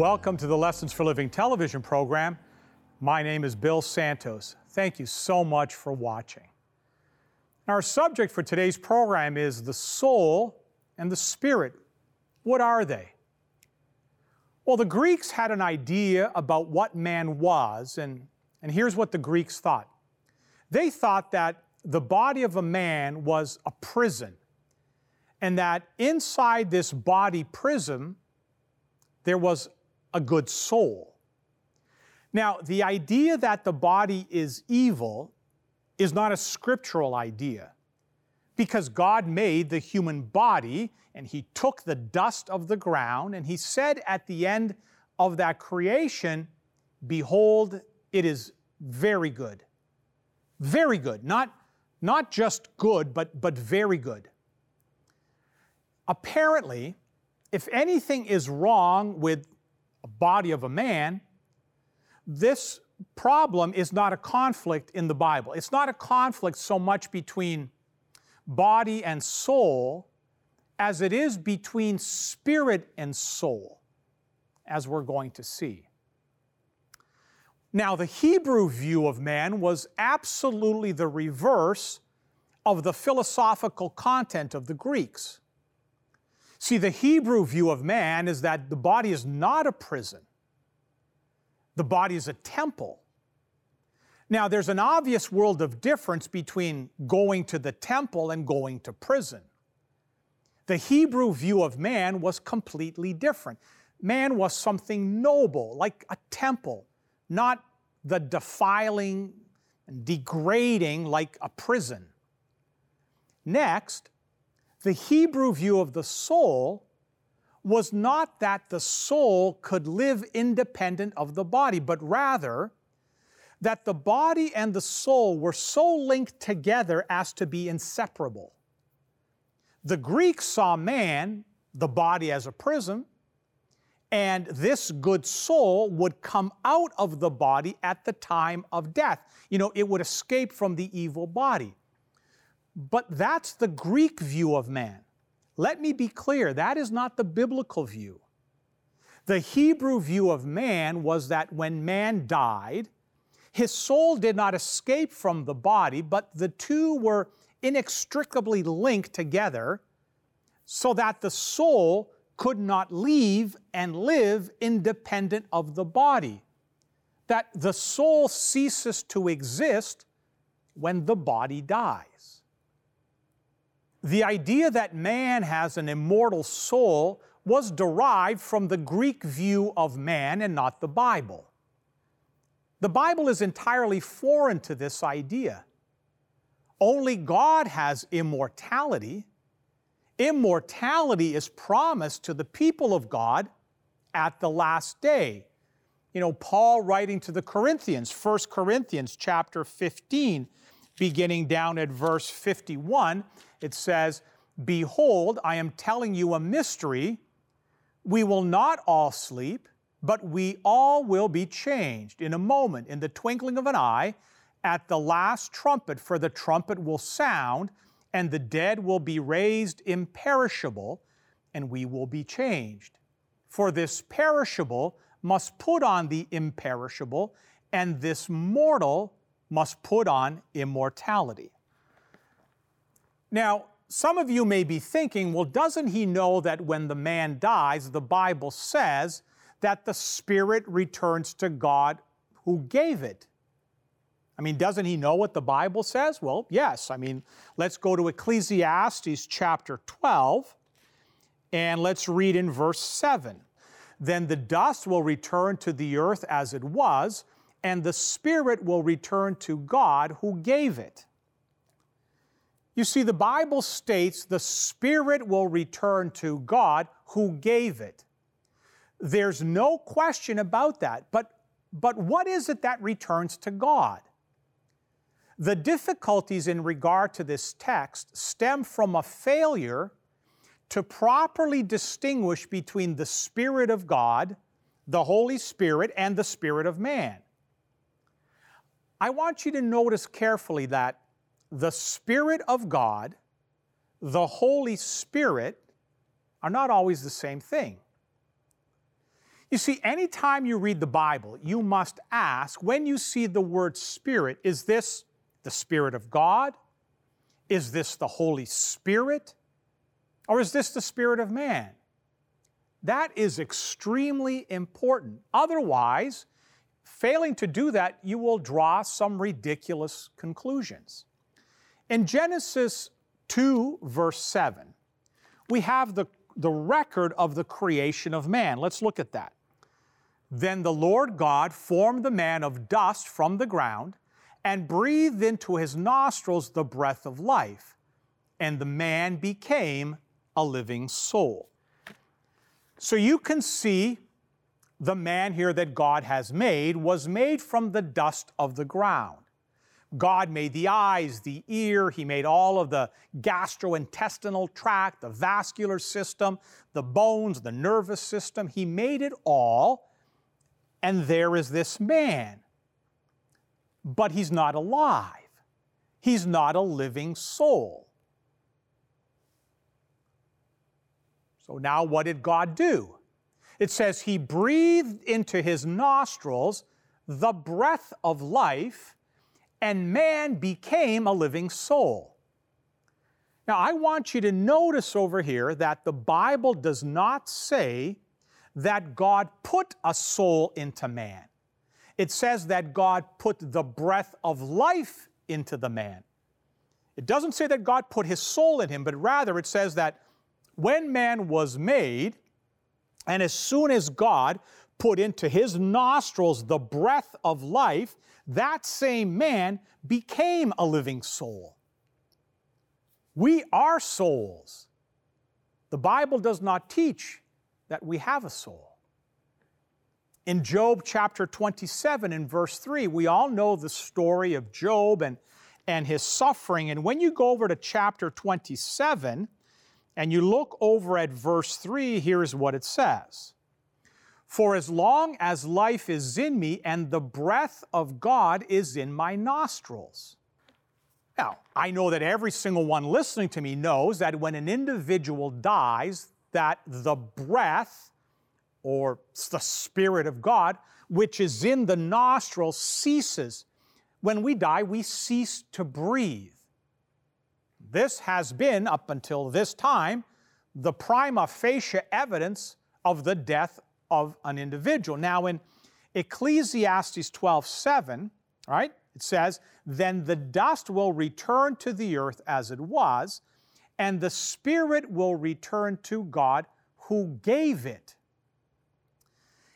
Welcome to the Lessons for Living television program. My name is Bill Santos. Thank you so much for watching. Our subject for today's program is the soul and the spirit. What are they? Well, the Greeks had an idea about what man was, and, and here's what the Greeks thought. They thought that the body of a man was a prison, and that inside this body prison, there was a good soul. Now, the idea that the body is evil is not a scriptural idea because God made the human body and He took the dust of the ground and He said at the end of that creation, Behold, it is very good. Very good. Not, not just good, but, but very good. Apparently, if anything is wrong with body of a man, this problem is not a conflict in the Bible. It's not a conflict so much between body and soul as it is between spirit and soul, as we're going to see. Now, the Hebrew view of man was absolutely the reverse of the philosophical content of the Greeks. See, the Hebrew view of man is that the body is not a prison, the body is a temple. Now, there's an obvious world of difference between going to the temple and going to prison. The Hebrew view of man was completely different. Man was something noble, like a temple, not the defiling and degrading like a prison. Next, the Hebrew view of the soul was not that the soul could live independent of the body, but rather that the body and the soul were so linked together as to be inseparable. The Greeks saw man, the body, as a prison, and this good soul would come out of the body at the time of death. You know, it would escape from the evil body. But that's the Greek view of man. Let me be clear, that is not the biblical view. The Hebrew view of man was that when man died, his soul did not escape from the body, but the two were inextricably linked together so that the soul could not leave and live independent of the body. That the soul ceases to exist when the body dies. The idea that man has an immortal soul was derived from the Greek view of man and not the Bible. The Bible is entirely foreign to this idea. Only God has immortality. Immortality is promised to the people of God at the last day. You know, Paul writing to the Corinthians, 1 Corinthians chapter 15, beginning down at verse 51, it says, Behold, I am telling you a mystery. We will not all sleep, but we all will be changed in a moment, in the twinkling of an eye, at the last trumpet, for the trumpet will sound, and the dead will be raised imperishable, and we will be changed. For this perishable must put on the imperishable, and this mortal must put on immortality. Now, some of you may be thinking, well, doesn't he know that when the man dies, the Bible says that the spirit returns to God who gave it? I mean, doesn't he know what the Bible says? Well, yes. I mean, let's go to Ecclesiastes chapter 12 and let's read in verse 7. Then the dust will return to the earth as it was, and the spirit will return to God who gave it. You see, the Bible states the spirit will return to God who gave it. There's no question about that. But, but what is it that returns to God? The difficulties in regard to this text stem from a failure to properly distinguish between the Spirit of God, the Holy Spirit, and the Spirit of man. I want you to notice carefully that the Spirit of God, the Holy Spirit, are not always the same thing. You see, anytime you read the Bible, you must ask when you see the word Spirit, is this the Spirit of God? Is this the Holy Spirit? Or is this the Spirit of man? That is extremely important. Otherwise, failing to do that, you will draw some ridiculous conclusions. In Genesis 2, verse 7, we have the, the record of the creation of man. Let's look at that. Then the Lord God formed the man of dust from the ground and breathed into his nostrils the breath of life, and the man became a living soul. So you can see the man here that God has made was made from the dust of the ground. God made the eyes, the ear, He made all of the gastrointestinal tract, the vascular system, the bones, the nervous system. He made it all and there is this man. But he's not alive, he's not a living soul. So now, what did God do? It says he breathed into his nostrils the breath of life, and man became a living soul. Now, I want you to notice over here that the Bible does not say that God put a soul into man. It says that God put the breath of life into the man. It doesn't say that God put his soul in him, but rather it says that when man was made, and as soon as God put into his nostrils the breath of life, that same man became a living soul. We are souls. The Bible does not teach that we have a soul. In Job chapter 27 and verse 3, we all know the story of Job and, and his suffering. And when you go over to chapter 27 and you look over at verse 3, here's what it says For as long as life is in me and the breath of God is in my nostrils. Now, I know that every single one listening to me knows that when an individual dies, that the breath or the Spirit of God, which is in the nostril, ceases. When we die, we cease to breathe. This has been, up until this time, the prima facie evidence of the death of an individual. Now, in Ecclesiastes 12 7, right, it says, Then the dust will return to the earth as it was, and the Spirit will return to God who gave it.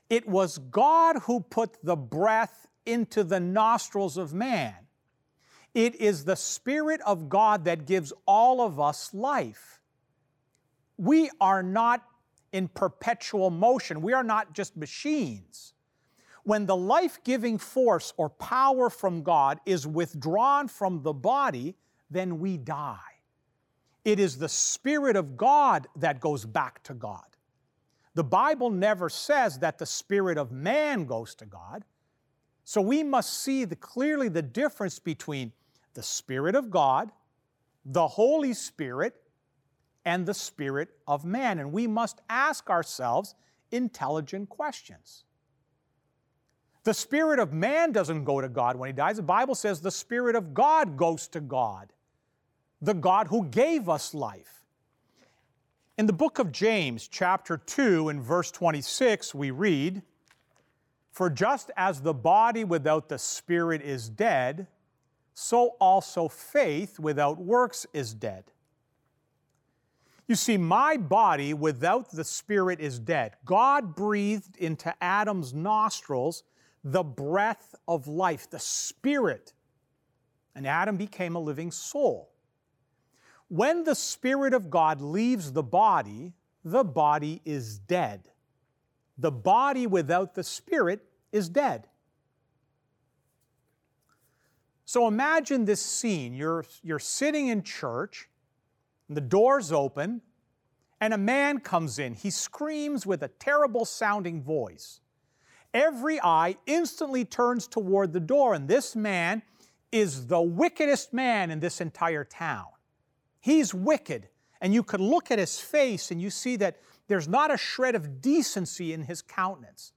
It was God who put the breath into the nostrils of man. It is the Spirit of God that gives all of us life. We are not in perpetual motion, we are not just machines. When the life giving force or power from God is withdrawn from the body, then we die. It is the Spirit of God that goes back to God. The Bible never says that the Spirit of man goes to God. So we must see the, clearly the difference between the Spirit of God, the Holy Spirit, and the Spirit of man. And we must ask ourselves intelligent questions. The Spirit of man doesn't go to God when he dies. The Bible says the Spirit of God goes to God the God who gave us life. In the book of James, chapter 2, in verse 26, we read, For just as the body without the spirit is dead, so also faith without works is dead. You see, my body without the spirit is dead. God breathed into Adam's nostrils the breath of life, the spirit, and Adam became a living soul. When the Spirit of God leaves the body, the body is dead. The body without the Spirit is dead. So imagine this scene. You're, you're sitting in church, the door's open, and a man comes in. He screams with a terrible sounding voice. Every eye instantly turns toward the door, and this man is the wickedest man in this entire town. He's wicked. And you could look at his face and you see that there's not a shred of decency in his countenance.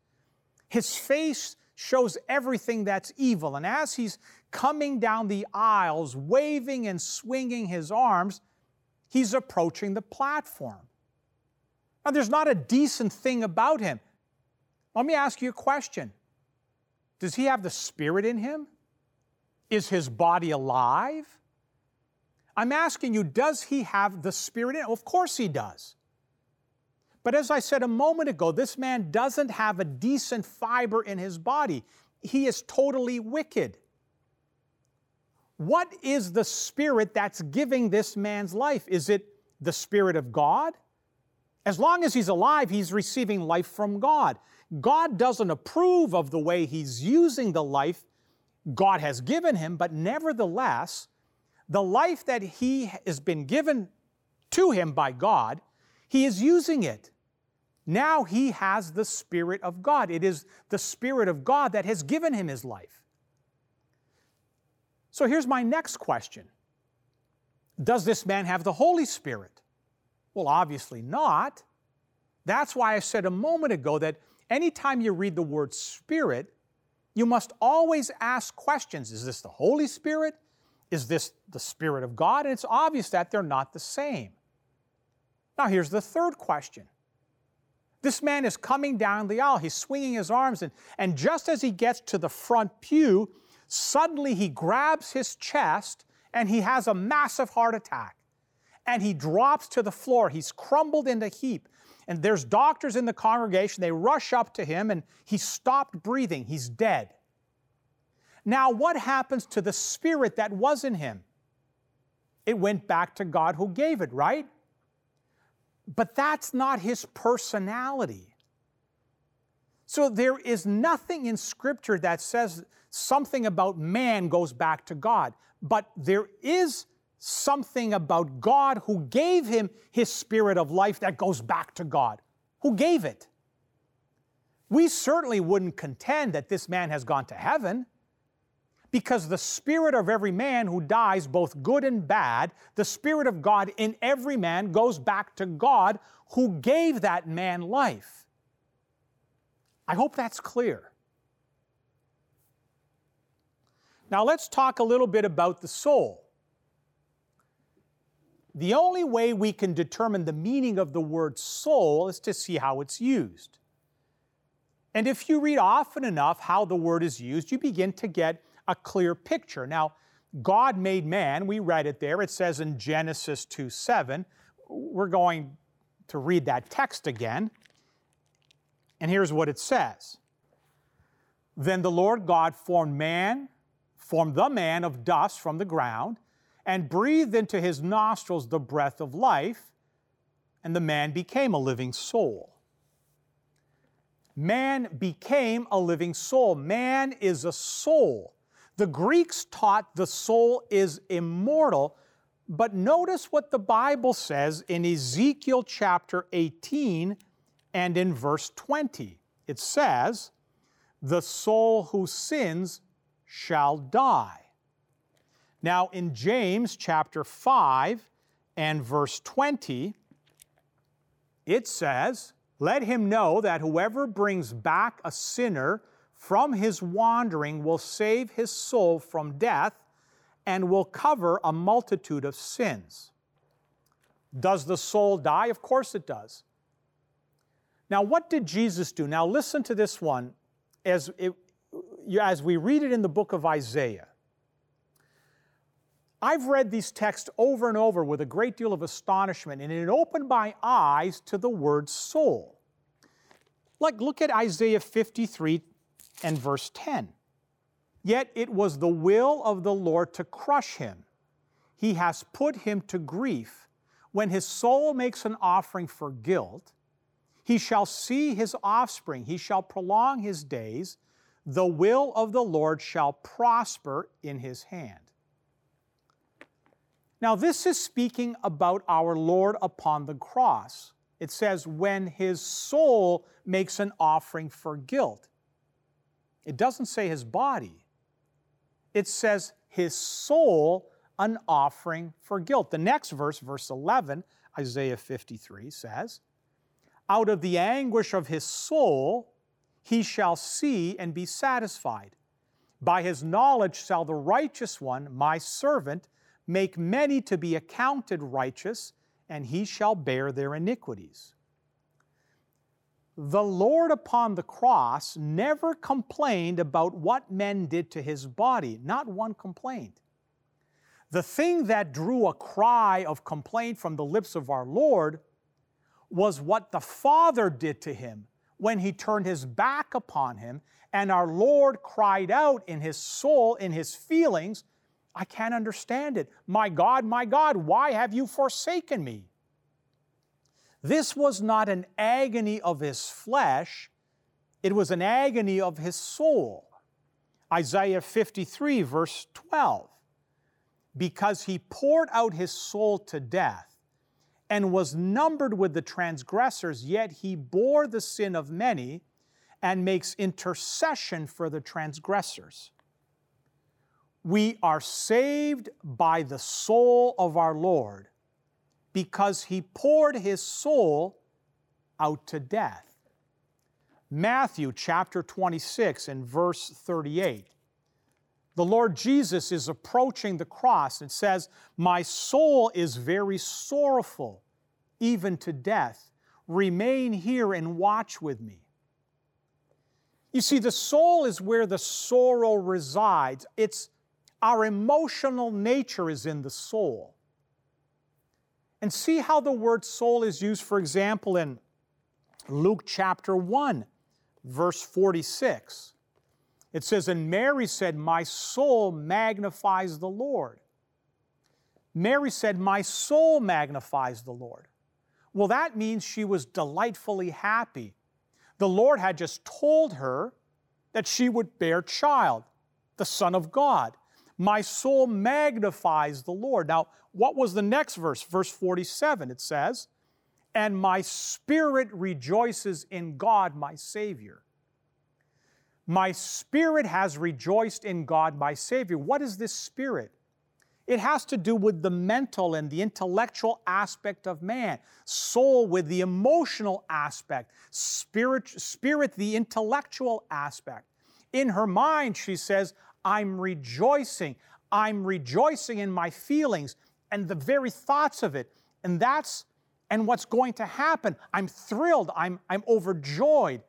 His face shows everything that's evil. And as he's coming down the aisles, waving and swinging his arms, he's approaching the platform. Now, there's not a decent thing about him. Let me ask you a question Does he have the Spirit in him? Is his body alive? I'm asking you, does he have the Spirit in him? Of course he does. But as I said a moment ago, this man doesn't have a decent fiber in his body. He is totally wicked. What is the spirit that's giving this man's life? Is it the Spirit of God? As long as he's alive, he's receiving life from God. God doesn't approve of the way he's using the life God has given him, but nevertheless, the life that he has been given to him by God, he is using it. Now he has the Spirit of God. It is the Spirit of God that has given him his life. So here's my next question Does this man have the Holy Spirit? Well, obviously not. That's why I said a moment ago that anytime you read the word Spirit, you must always ask questions Is this the Holy Spirit? Is this the Spirit of God? And it's obvious that they're not the same. Now, here's the third question this man is coming down the aisle. He's swinging his arms, and, and just as he gets to the front pew, suddenly he grabs his chest and he has a massive heart attack. And he drops to the floor. He's crumbled into a heap. And there's doctors in the congregation. They rush up to him, and he stopped breathing. He's dead. Now, what happens to the spirit that was in him? It went back to God who gave it, right? But that's not his personality. So there is nothing in Scripture that says something about man goes back to God, but there is something about God who gave him his spirit of life that goes back to God. Who gave it? We certainly wouldn't contend that this man has gone to heaven because the spirit of every man who dies, both good and bad, the spirit of God in every man goes back to God who gave that man life. I hope that's clear. Now let's talk a little bit about the soul. The only way we can determine the meaning of the word soul is to see how it's used. And if you read often enough how the word is used, you begin to get a clear picture. Now, God made man, we read it there. It says in Genesis 2 7. We're going to read that text again. And here's what it says Then the Lord God formed man, formed the man of dust from the ground, and breathed into his nostrils the breath of life, and the man became a living soul. Man became a living soul. Man is a soul. The Greeks taught the soul is immortal, but notice what the Bible says in Ezekiel chapter 18 and in verse 20. It says, The soul who sins shall die. Now, in James chapter 5 and verse 20, it says, Let him know that whoever brings back a sinner from his wandering will save his soul from death and will cover a multitude of sins. Does the soul die? Of course it does. Now, what did Jesus do? Now, listen to this one as, it, as we read it in the book of Isaiah. I've read these texts over and over with a great deal of astonishment, and it opened my eyes to the word soul. Like, look at Isaiah 53 and verse 10. Yet it was the will of the Lord to crush him. He has put him to grief. When his soul makes an offering for guilt, he shall see his offspring, he shall prolong his days. The will of the Lord shall prosper in his hand. Now, this is speaking about our Lord upon the cross. It says, when his soul makes an offering for guilt. It doesn't say his body, it says his soul an offering for guilt. The next verse, verse 11, Isaiah 53, says, out of the anguish of his soul, he shall see and be satisfied. By his knowledge shall the righteous one, my servant, make many to be accounted righteous, and he shall bear their iniquities. The Lord upon the cross never complained about what men did to his body, not one complaint. The thing that drew a cry of complaint from the lips of our Lord was what the Father did to him when he turned his back upon him, and our Lord cried out in his soul, in his feelings, I can't understand it. My God, my God, why have you forsaken me? This was not an agony of his flesh, it was an agony of his soul. Isaiah 53, verse 12. Because he poured out his soul to death and was numbered with the transgressors, yet he bore the sin of many and makes intercession for the transgressors. We are saved by the soul of our Lord because he poured his soul out to death. Matthew chapter 26 and verse 38. The Lord Jesus is approaching the cross and says, My soul is very sorrowful, even to death. Remain here and watch with me. You see, the soul is where the sorrow resides. It's our emotional nature is in the soul. And see how the word soul is used, for example, in Luke chapter 1, verse 46. It says, And Mary said, My soul magnifies the Lord. Mary said, My soul magnifies the Lord. Well, that means she was delightfully happy. The Lord had just told her that she would bear child, the Son of God. My soul magnifies the Lord. Now, what was the next verse? Verse 47, it says, And my spirit rejoices in God, my Savior. My spirit has rejoiced in God, my Savior. What is this spirit? It has to do with the mental and the intellectual aspect of man, soul with the emotional aspect, spirit, spirit the intellectual aspect. In her mind, she says, I'm rejoicing. I'm rejoicing in my feelings and the very thoughts of it. And that's and what's going to happen. I'm thrilled. I'm, I'm overjoyed.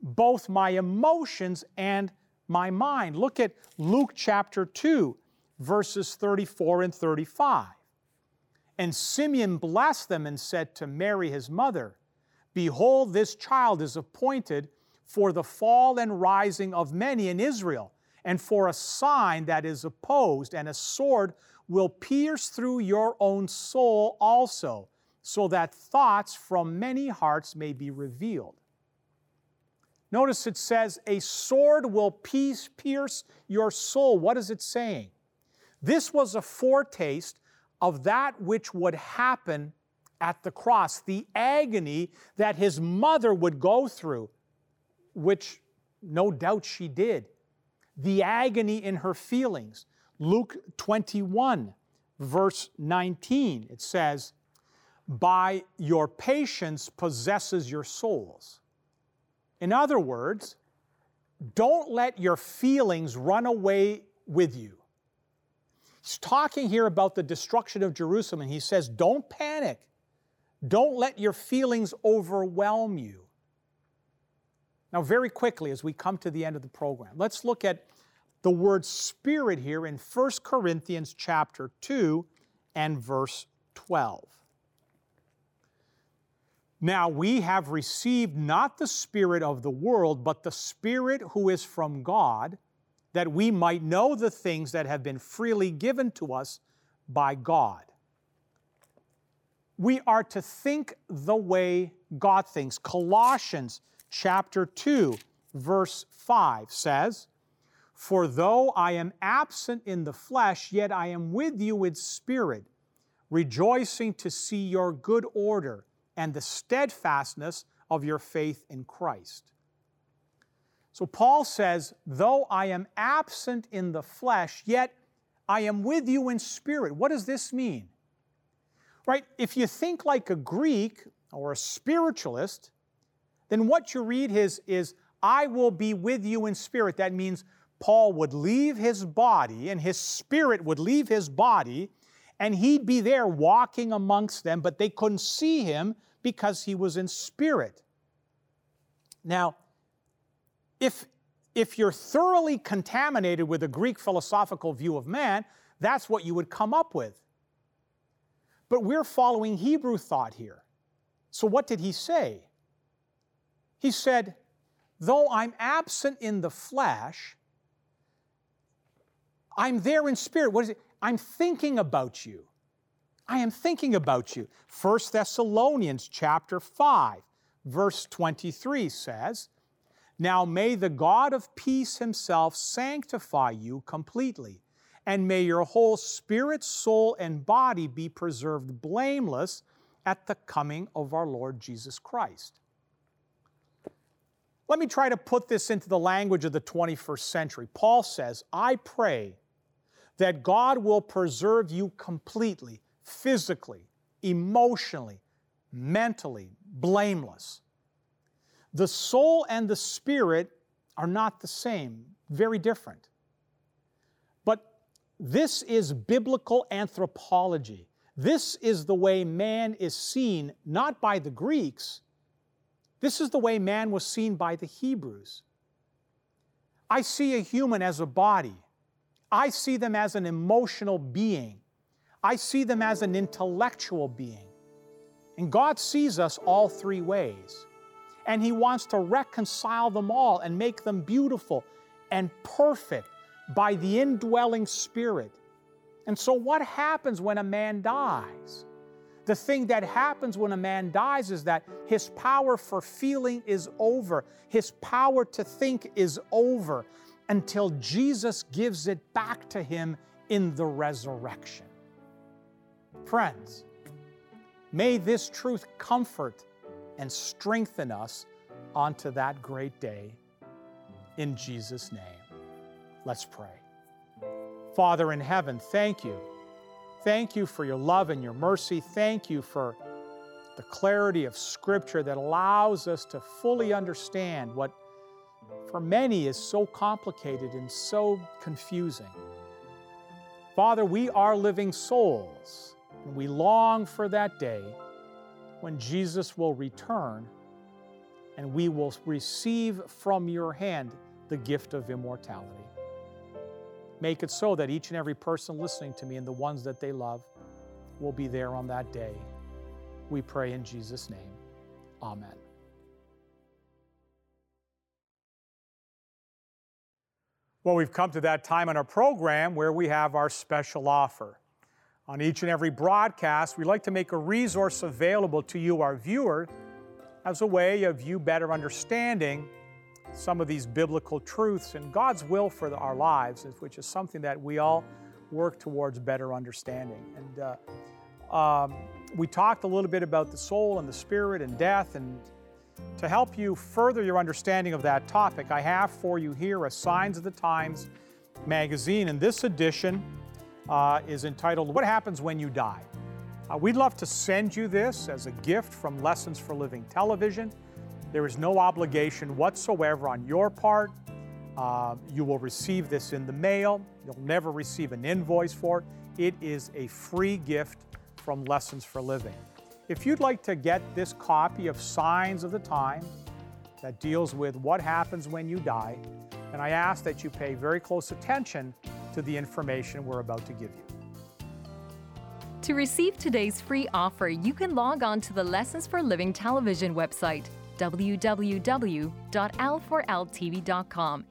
Both my emotions and my mind. Look at Luke chapter 2, verses 34 and 35. And Simeon blessed them and said to Mary, his mother, Behold, this child is appointed for the fall and rising of many in Israel and for a sign that is opposed, and a sword will pierce through your own soul also, so that thoughts from many hearts may be revealed. Notice it says, A sword will pierce your soul. What is it saying? This was a foretaste of that which would happen at the cross, the agony that his mother would go through, which no doubt she did the agony in her feelings. Luke 21, verse 19, it says, By your patience possesses your souls. In other words, don't let your feelings run away with you. He's talking here about the destruction of Jerusalem, and he says, Don't panic. Don't let your feelings overwhelm you. Now, very quickly, as we come to the end of the program, let's look at the word spirit here in 1 Corinthians chapter 2 and verse 12. Now we have received not the Spirit of the world, but the Spirit who is from God, that we might know the things that have been freely given to us by God. We are to think the way God thinks. Colossians chapter 2, verse 5 says, For though I am absent in the flesh, yet I am with you in spirit, rejoicing to see your good order and the steadfastness of your faith in Christ. So Paul says, Though I am absent in the flesh, yet I am with you in spirit. What does this mean? Right? If you think like a Greek, or a spiritualist, then what you read is, is I will be with you in spirit. That means Paul would leave his body and his spirit would leave his body and he'd be there walking amongst them, but they couldn't see him because he was in spirit. Now, if, if you're thoroughly contaminated with a Greek philosophical view of man, that's what you would come up with. But we're following Hebrew thought here. So, what did he say? He said, Though I'm absent in the flesh, I'm there in spirit. What is it? I'm thinking about you. I am thinking about you. 1 Thessalonians chapter 5, verse 23 says, Now may the God of peace himself sanctify you completely, and may your whole spirit, soul, and body be preserved blameless at the coming of our Lord Jesus Christ. Let me try to put this into the language of the 21st century. Paul says, I pray that God will preserve you completely, physically, emotionally, mentally, blameless. The soul and the spirit are not the same, very different. But this is biblical anthropology. This is the way man is seen, not by the Greeks. This is the way man was seen by the Hebrews. I see a human as a body. I see them as an emotional being. I see them as an intellectual being. And God sees us all three ways. And He wants to reconcile them all and make them beautiful and perfect by the indwelling Spirit. And so, what happens when a man dies? The thing that happens when a man dies is that his power for feeling is over, his power to think is over until Jesus gives it back to him in the resurrection. Friends, may this truth comfort and strengthen us onto that great day. In Jesus' name, let's pray. Father in heaven, thank you. Thank you for your love and your mercy. Thank you for the clarity of Scripture that allows us to fully understand what for many is so complicated and so confusing. Father, we are living souls, and we long for that day when Jesus will return and we will receive from your hand the gift of immortality. Make it so that each and every person listening to me and the ones that they love will be there on that day. We pray in Jesus' name. Amen. Well, we've come to that time in our program where we have our special offer. On each and every broadcast, we like to make a resource available to you, our viewer, as a way of you better understanding some of these biblical truths and God's will for our lives, which is something that we all work towards better understanding. And uh, um, we talked a little bit about the soul and the spirit and death and to help you further your understanding of that topic, I have for you here a Signs of the Times magazine, and this edition uh, is entitled What Happens When You Die. Uh, we'd love to send you this as a gift from Lessons for Living Television. There is no obligation whatsoever on your part. Uh, you will receive this in the mail. You'll never receive an invoice for it. It is a free gift from Lessons for Living. If you'd like to get this copy of Signs of the Time that deals with what happens when you die, then I ask that you pay very close attention to the information we're about to give you. To receive today's free offer, you can log on to the Lessons for Living television website, www.l4ltv.com.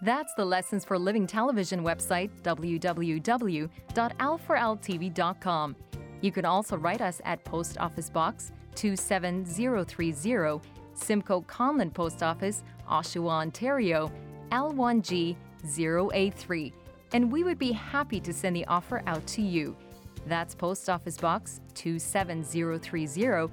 That's the Lessons for Living television website, www.l4ltv.com. You can also write us at Post Office Box 27030, Simcoe Conlin Post Office, Oshawa, Ontario, L1G 0A3, and we would be happy to send the offer out to you. That's Post Office Box 27030,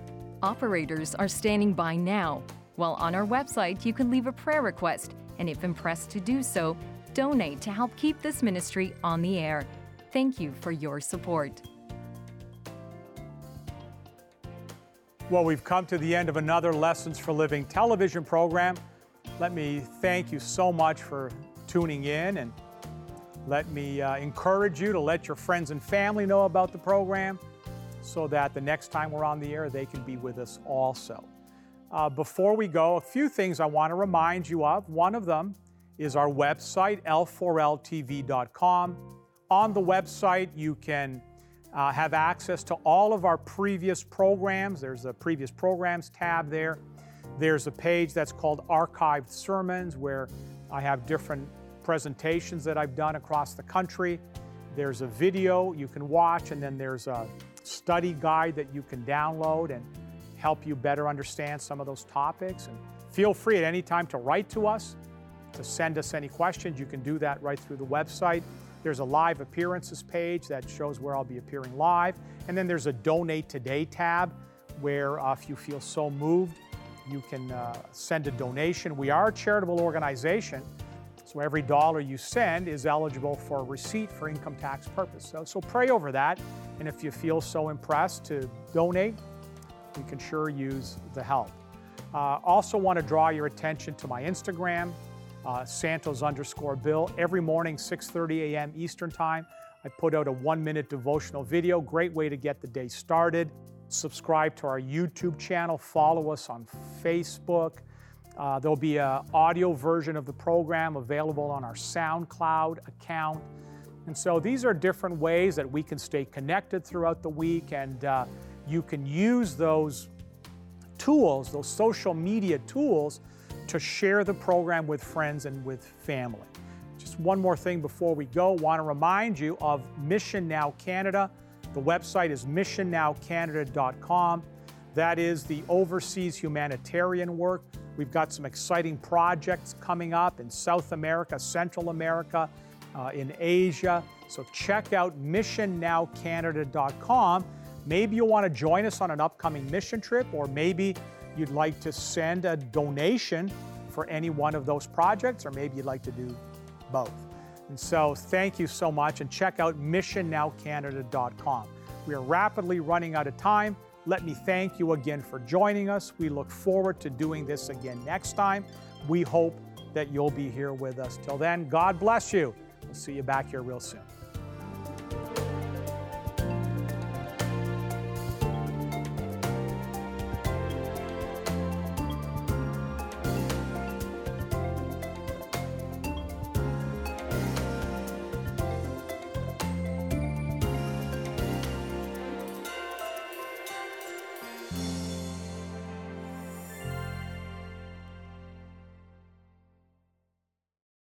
Operators are standing by now. While on our website, you can leave a prayer request, and if impressed to do so, donate to help keep this ministry on the air. Thank you for your support. Well, we've come to the end of another Lessons for Living television program. Let me thank you so much for tuning in and let me uh, encourage you to let your friends and family know about the program so that the next time we're on the air, they can be with us also. Uh, before we go, a few things I want to remind you of. One of them is our website, l4ltv.com. On the website, you can uh, have access to all of our previous programs. There's a previous programs tab there. There's a page that's called Archived Sermons where I have different presentations that I've done across the country. There's a video you can watch, and then there's a study guide that you can download and help you better understand some of those topics. And feel free at any time to write to us, to send us any questions. You can do that right through the website. There's a live appearances page that shows where I'll be appearing live. And then there's a donate today tab where uh, if you feel so moved, you can uh, send a donation. We are a charitable organization, so every dollar you send is eligible for receipt for income tax purpose. So, so pray over that. And if you feel so impressed to donate, we can sure use the help. Uh, also want to draw your attention to my Instagram, uh, Santos underscore Bill. Every morning, 6.30 a.m. Eastern Time, I put out a one-minute devotional video. Great way to get the day started. Subscribe to our YouTube channel. Follow us on Facebook. Uh, there'll be an audio version of the program available on our SoundCloud account. And so these are different ways that we can stay connected throughout the week, and uh, you can use those tools, those social media tools, to share the program with friends and with family. Just one more thing before we go, want to remind you of Mission Now Canada. The website is missionnowcanada.com. That is the overseas humanitarian work. We've got some exciting projects coming up in South America, Central America, uh, in Asia. So check out missionnowcanada.com. Maybe you'll want to join us on an upcoming mission trip, or maybe you'd like to send a donation for any one of those projects, or maybe you'd like to do both. And so thank you so much, and check out missionnowcanada.com. We are rapidly running out of time. Let me thank you again for joining us. We look forward to doing this again next time. We hope that you'll be here with us. Till then, God bless you. We'll see you back here real soon.